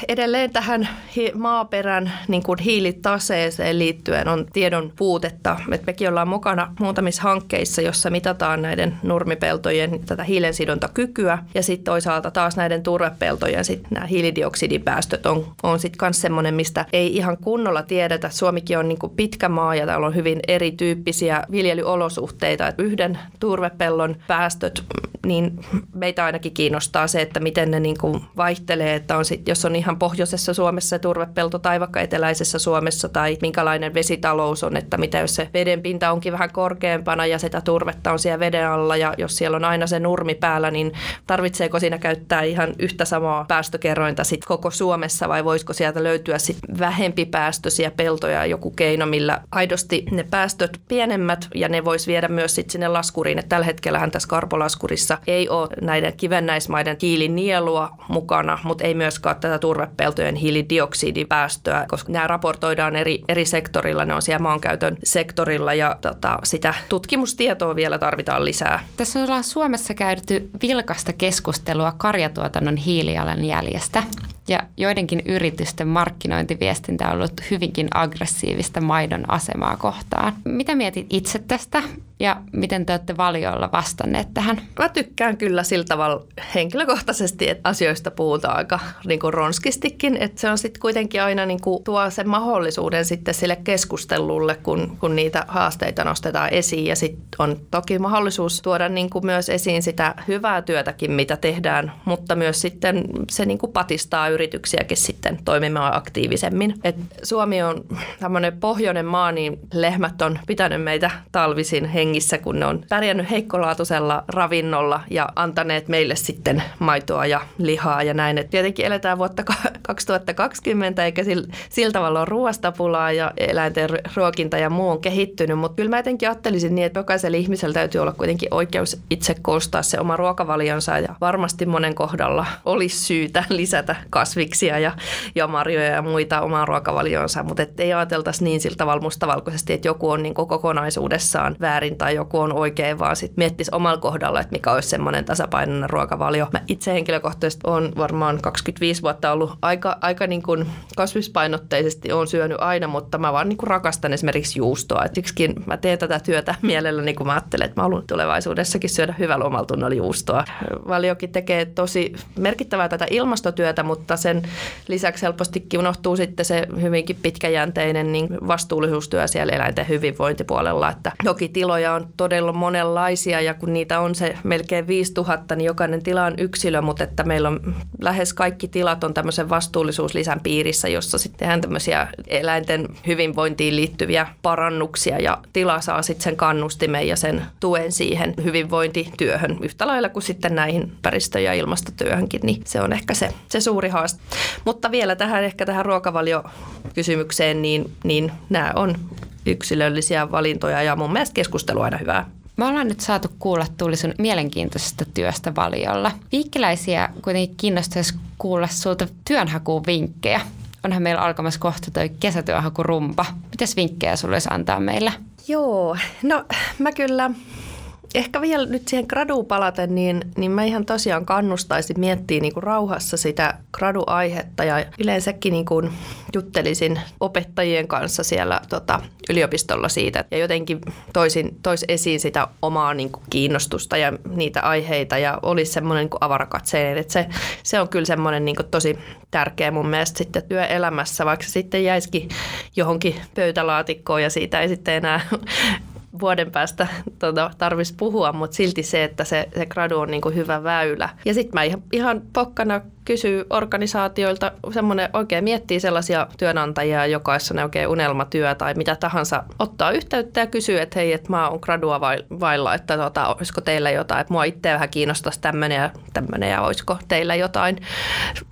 Edelleen tähän maaperän niin kuin hiilitaseeseen liittyen on tiedon puutetta. Et mekin ollaan mukana muutamissa hankkeissa, jossa mitataan näiden nurmipeltojen tätä hiilensidontakykyä ja sitten toisaalta taas näiden turvepeltojen sit nämä hiilidioksidipäästöt on, on sitten myös semmoinen, mistä ei ihan kunnolla tiedetä. Suomikin on niin kuin pitkä maa ja täällä on hyvin erityyppisiä viljelyolosuhteita. Et yhden turvepellon päästöt, niin meitä ainakin kiinnostaa se, että miten ne niin kuin vaihtelee, että on sit, jos on ihan pohjoisessa Suomessa turvepelto tai vaikka eteläisessä Suomessa tai minkälainen vesitalous on, että mitä jos se veden pinta onkin vähän korkeampana ja sitä turvetta on siellä veden alla ja jos siellä on aina se nurmi päällä, niin tarvitseeko siinä käyttää ihan yhtä samaa päästökerrointa sit koko Suomessa vai voisiko sieltä löytyä sit vähempipäästöisiä peltoja joku keino, millä aidosti ne päästöt pienemmät ja ne voisi viedä myös sit sinne laskuriin. Et tällä hetkellähän tässä karpolaskurissa ei ole näiden kivennäismaiden hiilinielua mukana, mutta ei myöskään tätä turvepeltojen hiilidioksidipäästöä, koska nämä raportoidaan eri, eri sektorilla, ne on siellä maankäytön sektorilla ja tota, sitä tutkimustietoa vielä tarvitaan lisää. Tässä ollaan Suomessa käyty vilkasta keskustelua karjatuotannon hiilijalanjäljestä ja joidenkin yritysten markkinointiviestintä on ollut hyvinkin aggressiivista maidon asemaa kohtaan. Mitä mietit itse tästä ja miten te olette valiolla vastanneet tähän? Mä tykkään kyllä sillä tavalla henkilökohtaisesti, että asioista puhutaan aika niin kuin ronskistikin, että se on sitten kuitenkin aina niin kuin tuo sen mahdollisuuden sitten sille keskustelulle, kun, kun niitä haasteita nostetaan esiin ja sitten on toki mahdollisuus tuoda niin kuin myös esiin sitä hyvää työtäkin, mitä tehdään, mutta myös sitten se niin kuin patistaa yrityksiäkin sitten toimimaan aktiivisemmin. Et Suomi on tämmöinen pohjoinen maa, niin lehmät on pitänyt meitä talvisin hengissä, kun ne on pärjännyt heikkolaatuisella ravinnolla ja antaneet meille sitten maitoa ja lihaa ja näin. Et tietenkin eletään vuotta 2020 (laughs) eikä sillä tavalla ole ruoasta pulaa ja eläinten ruokinta ja muu on kehittynyt, mutta kyllä mä jotenkin ajattelisin niin, että jokaisella ihmisellä täytyy olla kuitenkin oikeus itse koostaa se oma ruokavalionsa ja varmasti monen kohdalla olisi syytä lisätä kasviksia ja, ja marjoja ja muita omaan ruokavalionsa, mutta ei ajateltaisi niin sillä tavalla mustavalkoisesti, että joku on niin kokonaisuudessaan väärin tai joku on oikein, vaan sitten miettisi omalla kohdalla, että mikä olisi semmoinen tasapainoinen ruokavalio. Mä itse henkilökohtaisesti olen varmaan 25 vuotta ollut aika, aika niin kuin kasvispainotteisesti on syönyt aina, mutta mä vaan niin kuin rakastan esimerkiksi juustoa. Et siksikin mä teen tätä työtä mielellä, niin kuin mä ajattelen, että mä haluan tulevaisuudessakin syödä hyvällä omalla juustoa. Valiokin tekee tosi merkittävää tätä ilmastotyötä, mutta sen lisäksi helpostikin unohtuu sitten se hyvinkin pitkäjänteinen niin vastuullisuustyö siellä eläinten hyvinvointipuolella. Että joki tiloja on todella monenlaisia ja kun niitä on se melkein 5000, niin jokainen tila on yksilö, mutta että meillä on lähes kaikki tilat on tämmöisen vastuullisuuslisän piirissä, jossa sitten tehdään tämmöisiä eläinten hyvinvointiin liittyviä parannuksia ja tila saa sitten sen kannustimen ja sen tuen siihen hyvinvointityöhön yhtä lailla kuin sitten näihin ympäristö- ja ilmastotyöhönkin, niin se on ehkä se, se suuri haaste. Mutta vielä tähän ehkä tähän ruokavaliokysymykseen, niin, niin nämä on yksilöllisiä valintoja ja mun mielestä keskustelu aina hyvää. Me ollaan nyt saatu kuulla Tuuli sun mielenkiintoisesta työstä valiolla. Viikkiläisiä kuitenkin kiinnostaisi kuulla sulta työnhakuun vinkkejä. Onhan meillä alkamassa kohta toi kesätyönhakurumpa. Mitäs vinkkejä sulle olisi antaa meille? Joo, no mä kyllä ehkä vielä nyt siihen graduun palaten, niin, niin mä ihan tosiaan kannustaisin miettiä niin kuin rauhassa sitä gradu-aihetta. Ja yleensäkin niin kuin juttelisin opettajien kanssa siellä tota, yliopistolla siitä. Ja jotenkin toisin, tois esiin sitä omaa niin kuin kiinnostusta ja niitä aiheita. Ja olisi semmoinen niin avarakatseinen, että se, se on kyllä semmoinen niin kuin tosi tärkeä mun mielestä sitten työelämässä, vaikka se sitten jäisikin johonkin pöytälaatikkoon ja siitä ei sitten enää vuoden päästä (laughs) tota, tarvitsisi puhua, mutta silti se, että se, se gradu on niin kuin hyvä väylä. Ja sitten mä ihan, ihan pokkana kysyy organisaatioilta, semmoinen oikein miettii sellaisia työnantajia, jokaisessa ne oikein unelmatyö tai mitä tahansa, ottaa yhteyttä ja kysyy, että hei, että mä oon gradua vailla, että tota, olisiko teillä jotain, että mua itse vähän kiinnostaisi tämmöinen ja tämmöinen ja olisiko teillä jotain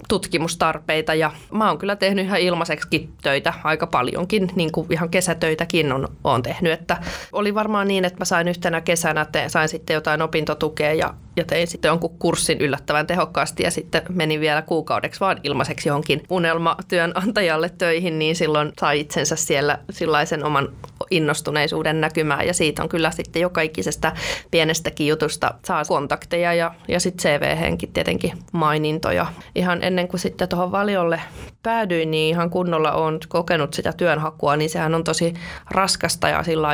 tutkimustarpeita. Ja mä oon kyllä tehnyt ihan ilmaiseksi töitä aika paljonkin, niin kuin ihan kesätöitäkin on, on tehnyt, että oli varmaan niin, että mä sain yhtenä kesänä, että sain sitten jotain opintotukea ja, ja tein sitten jonkun kurssin yllättävän tehokkaasti ja sitten menin vielä kuukaudeksi vaan ilmaiseksi johonkin unelmatyönantajalle töihin, niin silloin sai itsensä siellä sellaisen oman innostuneisuuden näkymään ja siitä on kyllä sitten joka ikisestä pienestäkin jutusta saa kontakteja ja, ja sitten CV-henkin tietenkin mainintoja. Ihan ennen kuin sitten tuohon valiolle päädyin, niin ihan kunnolla on kokenut sitä työnhakua, niin sehän on tosi raskasta ja sillä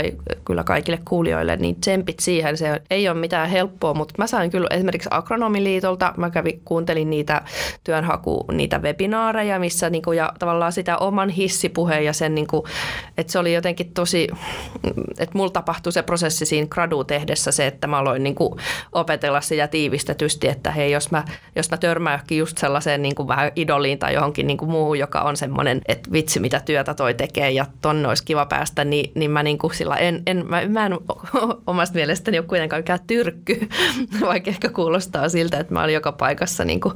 kyllä kaikille kuulijoille, niin tsempit siihen, se ei ole mitään helppoa, mutta mä sain kyllä esimerkiksi Agronomiliitolta, mä kävin, kuuntelin niitä työnhaku, niitä webinaareja, missä niinku, ja tavallaan sitä oman hissipuheen ja sen, niinku, että se oli jotenkin tosi, että mulla tapahtui se prosessi siinä gradu tehdessä se, että mä aloin niinku opetella sitä tiivistetysti, että hei, jos mä, jos mä törmääkin just sellaiseen niinku vähän idoliin tai johonkin niinku muuhun, joka on semmoinen, että vitsi mitä työtä toi tekee ja tonne olisi kiva päästä, niin, niin mä niinku sillä en, en, mä, mä en (laughs) omasta mielestäni ole kuitenkaan mikään tyrkky, (laughs) vaikka ehkä kuulostaa siltä, että mä olen joka paikassa niinku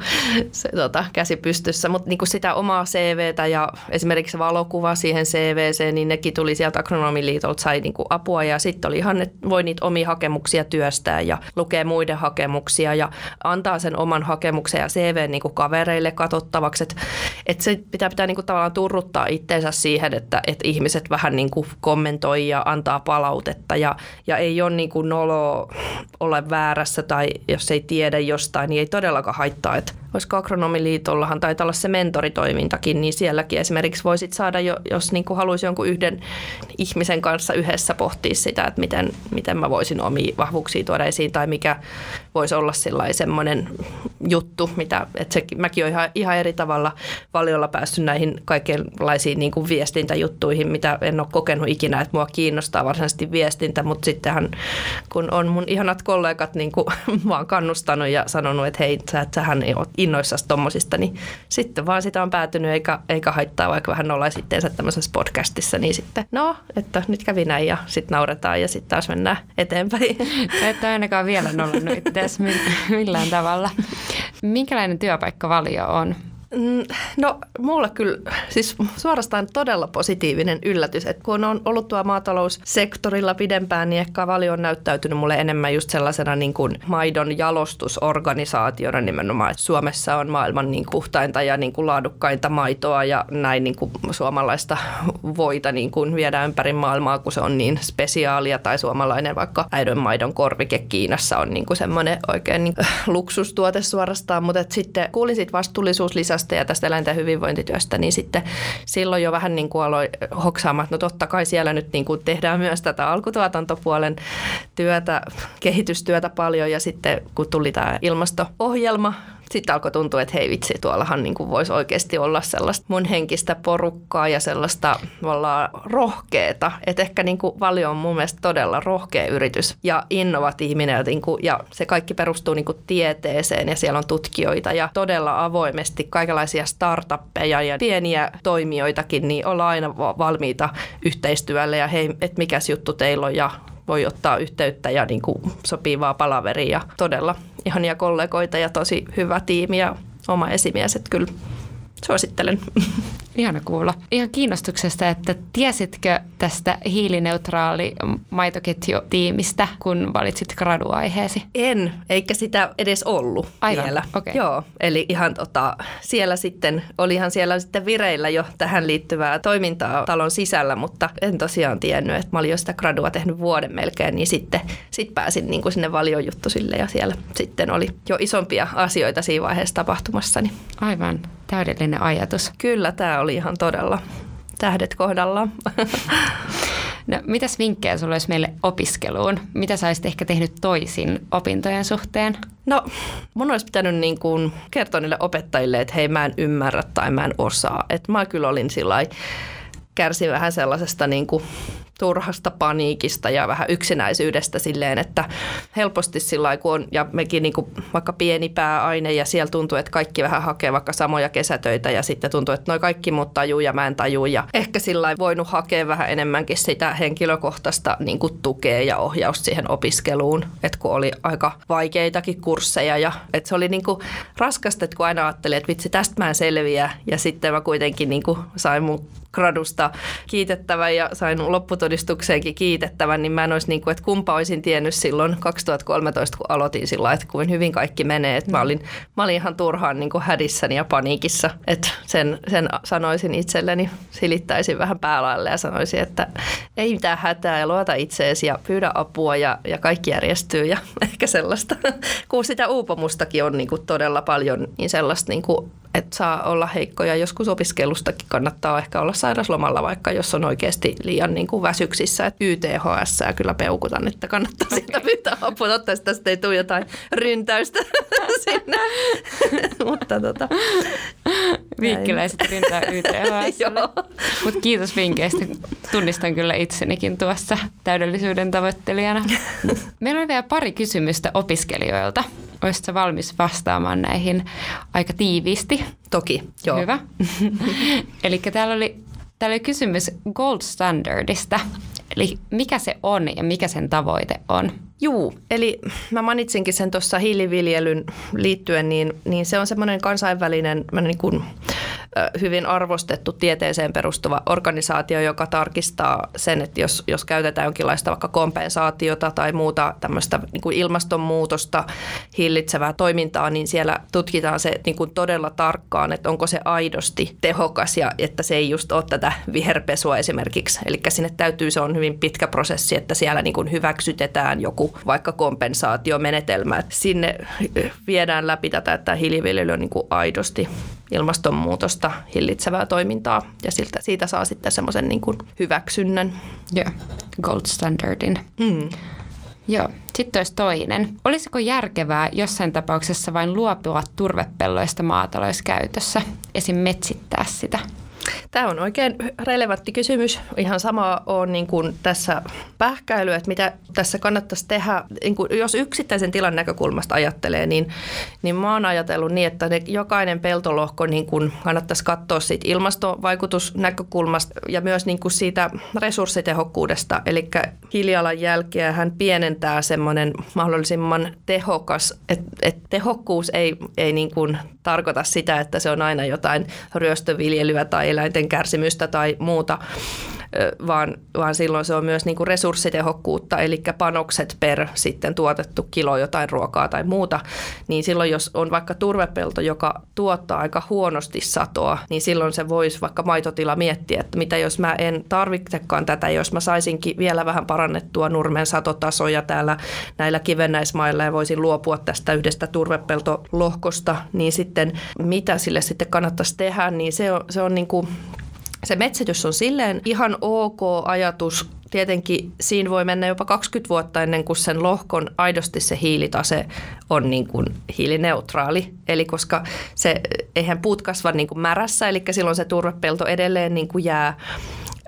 se, tota, käsi pystyssä, mutta niinku sitä omaa CVtä ja esimerkiksi valokuva siihen CVC, niin nekin tuli sieltä Agronomiliitolta, sai niinku apua. Ja sitten oli ihan, että voi niitä omia hakemuksia työstää ja lukee muiden hakemuksia ja antaa sen oman hakemuksen ja CV niinku kavereille katsottavaksi, että et se pitää, pitää niinku tavallaan turruttaa itteensä siihen, että et ihmiset vähän niinku kommentoi ja antaa palautetta. Ja, ja ei ole niinku nolo olla väärässä tai jos ei tiedä jostain, niin ei todellakaan haittaa, että olisiko Agronomiliitollahan taitaa olla se mentoritoimintakin, niin sielläkin esimerkiksi voisit saada, jo, jos niin kuin haluaisi jonkun yhden ihmisen kanssa yhdessä pohtia sitä, että miten, miten mä voisin omia vahvuuksia tuoda esiin tai mikä voisi olla semmoinen juttu, mitä, että se, mäkin olen ihan, ihan eri tavalla valiolla päässyt näihin kaikenlaisiin niin kuin viestintäjuttuihin, mitä en ole kokenut ikinä, että mua kiinnostaa varsinaisesti viestintä, mutta sittenhän kun on mun ihanat kollegat niin kuin (laughs) vaan kannustanut ja sanonut, että hei, sä, sähän ei ole innoissasi tommosista, niin sitten vaan sitä on päätynyt eikä, eikä haittaa, vaikka vähän ollaan sitten tämmöisessä podcastissa, niin sitten no, että nyt kävi näin ja sitten nauretaan ja sitten taas mennään eteenpäin. (laughs) Että ainakaan vielä nollannut itseäsi millään tavalla. Minkälainen työpaikkavalio on? Mm, no mulla kyllä siis suorastaan todella positiivinen yllätys, että kun on ollut tuo maataloussektorilla pidempään, niin ehkä Valio on näyttäytynyt mulle enemmän just sellaisena niin kuin maidon jalostusorganisaationa nimenomaan. Että Suomessa on maailman niin puhtainta ja niin kuin laadukkainta maitoa ja näin niin kuin suomalaista voita niin kuin viedään ympäri maailmaa, kun se on niin spesiaalia tai suomalainen vaikka äidönmaidon korvike Kiinassa on niin kuin semmoinen oikein niin luksustuote suorastaan, mutta sitten kuulin siitä vastuullisuuslisä asiasta ja tästä eläinten hyvinvointityöstä, niin sitten silloin jo vähän niin kuin aloin hoksaamaan, että no totta kai siellä nyt niin kuin tehdään myös tätä alkutuotantopuolen työtä, kehitystyötä paljon ja sitten kun tuli tämä ilmasto-ohjelma, sitten alkoi tuntua, että hei vitsi, tuollahan niin kuin voisi oikeasti olla sellaista mun henkistä porukkaa ja sellaista rohkeeta. Että ehkä niin kuin Valio on mun mielestä todella rohkea yritys ja innovatiivinen niin kuin, ja se kaikki perustuu niin kuin tieteeseen ja siellä on tutkijoita ja todella avoimesti kaikenlaisia startuppeja ja pieniä toimijoitakin, niin ollaan aina valmiita yhteistyölle ja hei, että mikäs juttu teillä on ja voi ottaa yhteyttä ja niin kuin sopivaa palaveria todella ihania kollegoita ja tosi hyvä tiimi ja oma esimies, että kyllä suosittelen. (laughs) Ihana kuulla. Ihan kiinnostuksesta, että tiesitkö tästä hiilineutraali maitoketju-tiimistä, kun valitsit graduaiheesi? En, eikä sitä edes ollut Aivan, vielä. okei. Joo, eli ihan tota, siellä sitten, olihan siellä sitten vireillä jo tähän liittyvää toimintaa talon sisällä, mutta en tosiaan tiennyt, että mä olin jo sitä gradua tehnyt vuoden melkein, niin sitten sit pääsin niin kuin sinne valiojuttusille ja siellä sitten oli jo isompia asioita siinä vaiheessa tapahtumassa. Niin Aivan, täydellinen ajatus. kyllä tämä oli ihan todella tähdet kohdallaan. No, mitäs vinkkejä sulla olisi meille opiskeluun? Mitä sä olisit ehkä tehnyt toisin opintojen suhteen? No, mun olisi pitänyt niin kuin kertoa niille opettajille, että hei mä en ymmärrä tai mä en osaa. Että mä kyllä olin sillä kärsin vähän sellaisesta niin kuin turhasta paniikista ja vähän yksinäisyydestä silleen, että helposti sillä kun on, ja mekin niin kuin vaikka pieni pääaine ja siellä tuntuu, että kaikki vähän hakee vaikka samoja kesätöitä ja sitten tuntuu, että noi kaikki muut tajuu ja mä en tajuu ja ehkä sillä voinut hakea vähän enemmänkin sitä henkilökohtaista niin kuin tukea ja ohjausta siihen opiskeluun, että kun oli aika vaikeitakin kursseja ja että se oli niin kuin raskasta, että kun aina ajattelin, että vitsi tästä mä en selviä ja sitten mä kuitenkin niin kuin sain mun gradusta kiitettävän ja sain lopputodistukseenkin kiitettävän, niin mä en olisi niin kuin, että kumpa olisin tiennyt silloin 2013, kun aloitin sillä että kuin hyvin kaikki menee. Että mä, olin, mä olin ihan turhaan niin kuin hädissäni ja paniikissa, että sen, sen sanoisin itselleni, silittäisin vähän päälaille ja sanoisin, että ei mitään hätää ja luota itseesi ja pyydä apua ja, ja kaikki järjestyy ja (laughs) ehkä sellaista. Kun sitä uupomustakin on niin kuin todella paljon, niin sellaista niin kuin että saa olla heikkoja. Joskus opiskelustakin kannattaa ehkä olla sairaslomalla, vaikka jos on oikeasti liian niin kuin väsyksissä. Et YTHS kyllä peukutan, että kannattaa okay. sitä pyytää apua. Toivottavasti tästä ei tule jotain ryntäystä (laughs) sinne. (laughs) Mutta tota, Viikkiläiset rintää YTHS. (laughs) Mutta kiitos vinkkeistä. Tunnistan kyllä itsenikin tuossa täydellisyyden tavoittelijana. Meillä on vielä pari kysymystä opiskelijoilta. Olisitko valmis vastaamaan näihin aika tiiviisti? toki, joo. Hyvä. Eli täällä oli, täällä oli kysymys gold standardista. Eli mikä se on ja mikä sen tavoite on? Juu, eli mä mainitsinkin sen tuossa hiiliviljelyn liittyen, niin, niin se on semmoinen kansainvälinen niin kuin, hyvin arvostettu tieteeseen perustuva organisaatio, joka tarkistaa sen, että jos, jos käytetään jonkinlaista vaikka kompensaatiota tai muuta tämmöistä niin kuin ilmastonmuutosta hillitsevää toimintaa, niin siellä tutkitaan se niin kuin todella tarkkaan, että onko se aidosti tehokas ja että se ei just ole tätä viherpesua esimerkiksi. Eli sinne täytyy, se on hyvin pitkä prosessi, että siellä niin kuin hyväksytetään joku vaikka kompensaatiomenetelmä. Että sinne viedään läpi tätä, että hiiliviljely on niin kuin aidosti ilmastonmuutosta hillitsevää toimintaa ja siltä, siitä saa sitten semmoisen niin kuin hyväksynnän. Joo, gold standardin. Mm. Joo. Sitten olisi toinen. Olisiko järkevää jossain tapauksessa vain luopua turvepelloista maatalouskäytössä, esim. metsittää sitä? Tämä on oikein relevantti kysymys. Ihan sama on niin kuin tässä pähkäily, että mitä tässä kannattaisi tehdä. Niin kuin jos yksittäisen tilan näkökulmasta ajattelee, niin, niin mä oon ajatellut niin, että ne, jokainen peltolohko niin kuin kannattaisi katsoa siitä ilmastovaikutusnäkökulmasta ja myös niin kuin siitä resurssitehokkuudesta. Eli hiilijalanjälkeä hän pienentää semmoinen mahdollisimman tehokas, että et tehokkuus ei, ei niin kuin tarkoita sitä, että se on aina jotain ryöstöviljelyä tai eläinten kärsimystä tai muuta, vaan, vaan silloin se on myös niin kuin resurssitehokkuutta, eli panokset per sitten tuotettu kilo jotain ruokaa tai muuta. Niin silloin, jos on vaikka turvepelto, joka tuottaa aika huonosti satoa, niin silloin se voisi vaikka maitotila miettiä, että mitä jos mä en tarvitsekaan tätä, jos mä saisinkin vielä vähän parannettua nurmen satotasoja täällä näillä kivennäismailla ja voisin luopua tästä yhdestä turvepeltolohkosta, niin sitten mitä sille sitten kannattaisi tehdä, niin se on, se on niin kuin se metsitys on silleen ihan ok ajatus. Tietenkin siinä voi mennä jopa 20 vuotta ennen kuin sen lohkon aidosti se hiilitase on niin kuin hiilineutraali. Eli koska se, eihän puut kasva niin kuin märässä, eli silloin se turvepelto edelleen niin kuin jää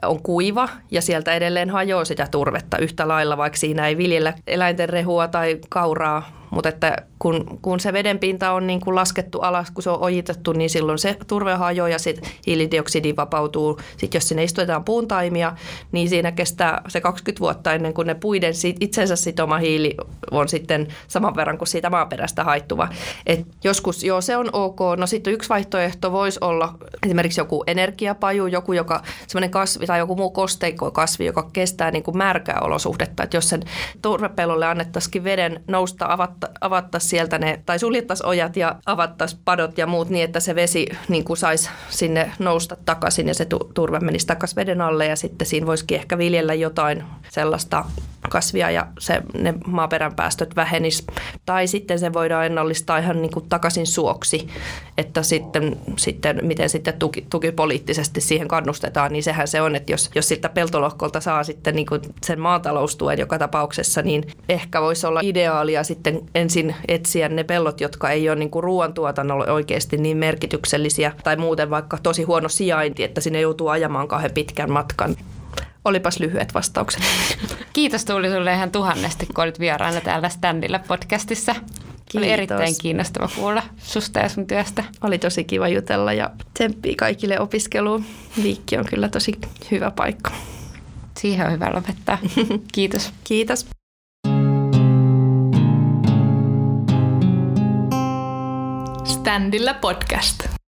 on kuiva ja sieltä edelleen hajoaa sitä turvetta yhtä lailla, vaikka siinä ei viljellä eläinten rehua tai kauraa mutta että kun, kun se veden pinta on niin kuin laskettu alas, kun se on ojitettu, niin silloin se turve hajoaa ja sitten hiilidioksidi vapautuu. Sitten jos sinne istutetaan puuntaimia, niin siinä kestää se 20 vuotta ennen kuin ne puiden itsensä sitoma hiili on sitten saman verran kuin siitä maaperästä haittuva. Et joskus joo, se on ok. No sitten yksi vaihtoehto voisi olla esimerkiksi joku energiapaju, joku joka, semmoinen kasvi tai joku muu kosteikokasvi, joka kestää niin kuin märkää olosuhdetta. Että jos sen turvepellolle annettaisikin veden nousta, avatta, avattaisiin sieltä ne, tai suljettaisiin ojat ja avattaisiin padot ja muut niin, että se vesi niin kuin saisi sinne nousta takaisin ja se turve menisi takaisin veden alle ja sitten siinä voisikin ehkä viljellä jotain sellaista kasvia ja se, ne maaperän päästöt vähenis. Tai sitten se voidaan ennallistaa ihan niin kuin takaisin suoksi, että sitten, sitten miten sitten tuki, tuki poliittisesti siihen kannustetaan, niin sehän se on, että jos, jos siltä peltolohkolta saa sitten niin kuin sen maataloustuen joka tapauksessa, niin ehkä voisi olla ideaalia sitten ensin etsiä ne pellot, jotka ei ole niin kuin ruoantuotannolle oikeasti niin merkityksellisiä tai muuten vaikka tosi huono sijainti, että sinne joutuu ajamaan kauhean pitkän matkan. Olipas lyhyet vastaukset. Kiitos Tuuli sulle ihan tuhannesti, kun olit vieraana täällä Standilla podcastissa. Kiitos. Oli erittäin kiinnostava kuulla susta ja sun työstä. Oli tosi kiva jutella ja tsemppii kaikille opiskeluun. Viikki on kyllä tosi hyvä paikka. Siihen on hyvä lopettaa. (laughs) Kiitos. Kiitos. Standilla podcast.